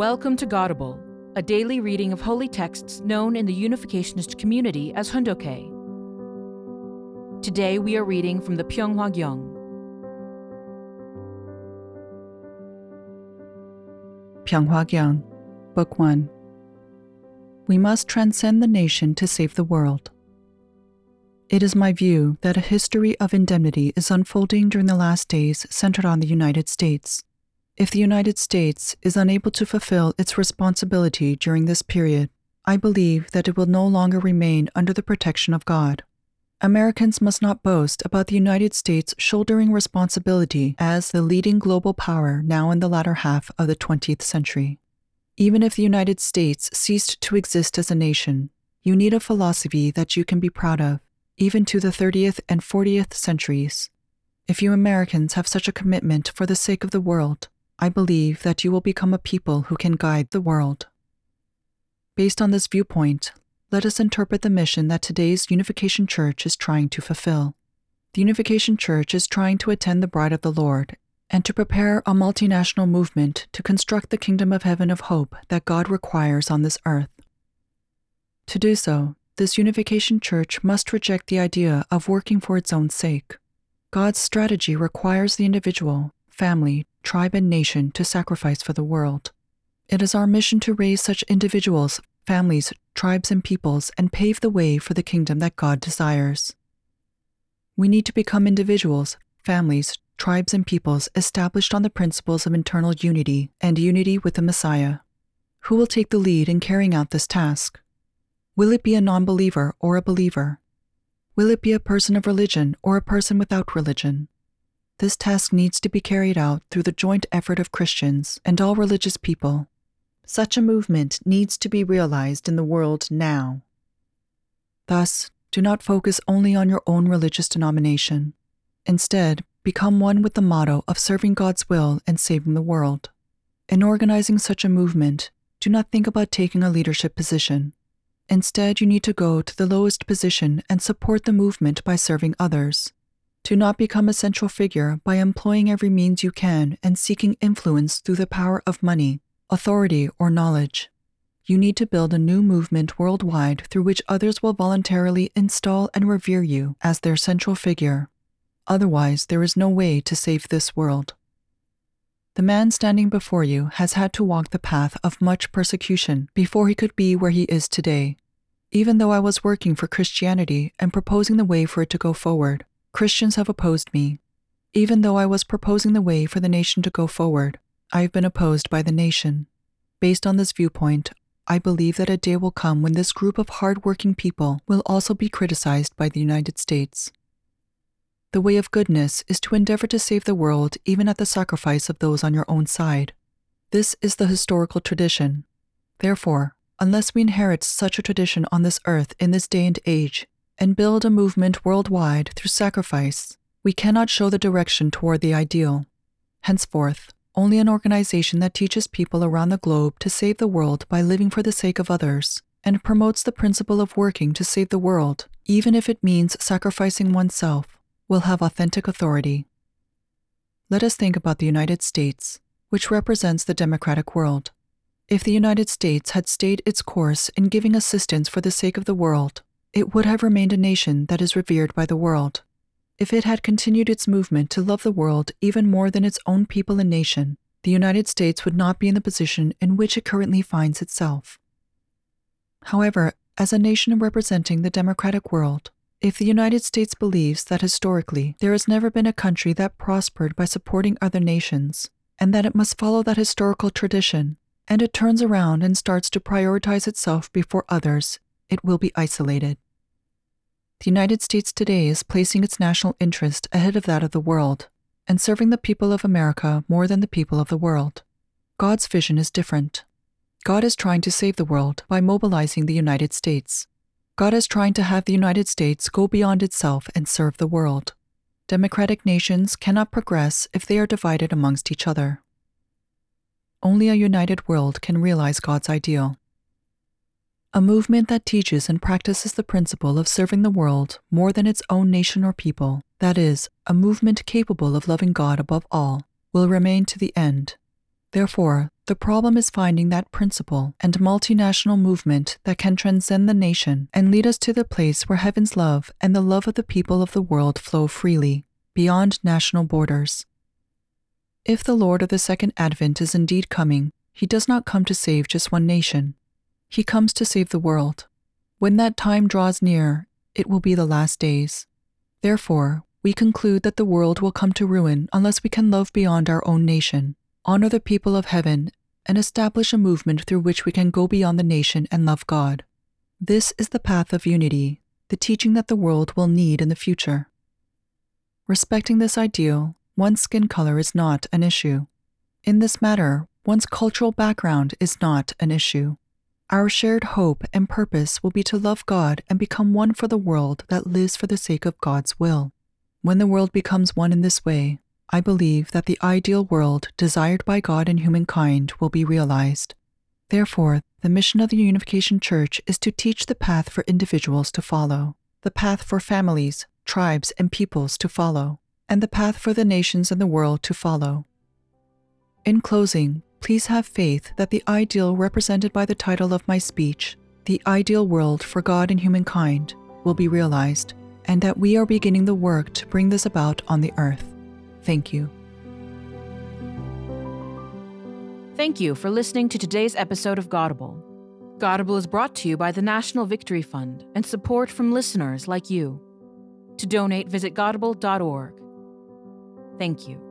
Welcome to Godable, a daily reading of holy texts known in the Unificationist community as Hoondok. Today we are reading from the Pyeonghwa Gyeong. Pyeonghwa Gyeong, Book 1. We must transcend the nation to save the world. It is my view that a history of indemnity is unfolding during the last days centered on the United States. If the United States is unable to fulfill its responsibility during this period, I believe that it will no longer remain under the protection of God. Americans must not boast about the United States shouldering responsibility as the leading global power now in the latter half of the 20th century. Even if the United States ceased to exist as a nation, you need a philosophy that you can be proud of, even to the 30th and 40th centuries. If you Americans have such a commitment for the sake of the world, I believe that you will become a people who can guide the world. Based on this viewpoint, let us interpret the mission that today's Unification Church is trying to fulfill. The Unification Church is trying to attend the bride of the Lord and to prepare a multinational movement to construct the kingdom of heaven of hope that God requires on this earth. To do so, this Unification Church must reject the idea of working for its own sake. God's strategy requires the individual, family, tribe, and nation to sacrifice for the world. It is our mission to raise such individuals, families, tribes, and peoples and pave the way for the kingdom that God desires. We need to become individuals, families, tribes, and peoples established on the principles of internal unity and unity with the Messiah. Who will take the lead in carrying out this task? Will it be a non believer or a believer? Will it be a person of religion or a person without religion? This task needs to be carried out through the joint effort of Christians and all religious people. Such a movement needs to be realized in the world now. Thus, do not focus only on your own religious denomination. Instead, become one with the motto of serving God's will and saving the world. In organizing such a movement, do not think about taking a leadership position. Instead, you need to go to the lowest position and support the movement by serving others. Do not become a central figure by employing every means you can and seeking influence through the power of money, authority, or knowledge. You need to build a new movement worldwide through which others will voluntarily install and revere you as their central figure. Otherwise, there is no way to save this world. The man standing before you has had to walk the path of much persecution before he could be where he is today. Even though I was working for Christianity and proposing the way for it to go forward, Christians have opposed me. Even though I was proposing the way for the nation to go forward, I have been opposed by the nation. Based on this viewpoint, I believe that a day will come when this group of hard-working people will also be criticized by the United States. The way of goodness is to endeavor to save the world even at the sacrifice of those on your own side. This is the historical tradition. Therefore, unless we inherit such a tradition on this earth in this day and age, and build a movement worldwide through sacrifice, we cannot show the direction toward the ideal. Henceforth, only an organization that teaches people around the globe to save the world by living for the sake of others and promotes the principle of working to save the world, even if it means sacrificing oneself, will have authentic authority. Let us think about the United States, which represents the democratic world. If the United States had stayed its course in giving assistance for the sake of the world, it would have remained a nation that is revered by the world. If it had continued its movement to love the world even more than its own people and nation, the United States would not be in the position in which it currently finds itself. However, as a nation representing the democratic world, if the United States believes that historically there has never been a country that prospered by supporting other nations, and that it must follow that historical tradition, and it turns around and starts to prioritize itself before others, it will be isolated. The United States today is placing its national interest ahead of that of the world and serving the people of America more than the people of the world. God's vision is different. God is trying to save the world by mobilizing the United States. God is trying to have the United States go beyond itself and serve the world. Democratic nations cannot progress if they are divided amongst each other. Only a united world can realize God's ideal. A movement that teaches and practices the principle of serving the world more than its own nation or people, that is, a movement capable of loving God above all, will remain to the end. Therefore, The problem is finding that principle and multinational movement that can transcend the nation and lead us to the place where heaven's love and the love of the people of the world flow freely, beyond national borders. If the Lord of the Second Advent is indeed coming, he does not come to save just one nation. He comes to save the world. When that time draws near, it will be the last days. Therefore, we conclude that the world will come to ruin unless we can love beyond our own nation, honor the people of heaven, and establish a movement through which we can go beyond the nation and love God. This is the path of unity, the teaching that the world will need in the future. Respecting this ideal, one's skin color is not an issue. In this matter, one's cultural background is not an issue. Our shared hope and purpose will be to love God and become one for the world that lives for the sake of God's will. When the world becomes one in this way, I believe that the ideal world desired by God and humankind will be realized. Therefore, the mission of the Unification Church is to teach the path for individuals to follow, the path for families, tribes, and peoples to follow, and the path for the nations and the world to follow. In closing, please have faith that the ideal represented by the title of my speech, The Ideal World for God and Humankind, will be realized, and that we are beginning the work to bring this about on the earth. Thank you. Thank you for listening to today's episode of Godable. Godable is brought to you by the National Victory Fund and support from listeners like you. To donate, visit godable.org. Thank you.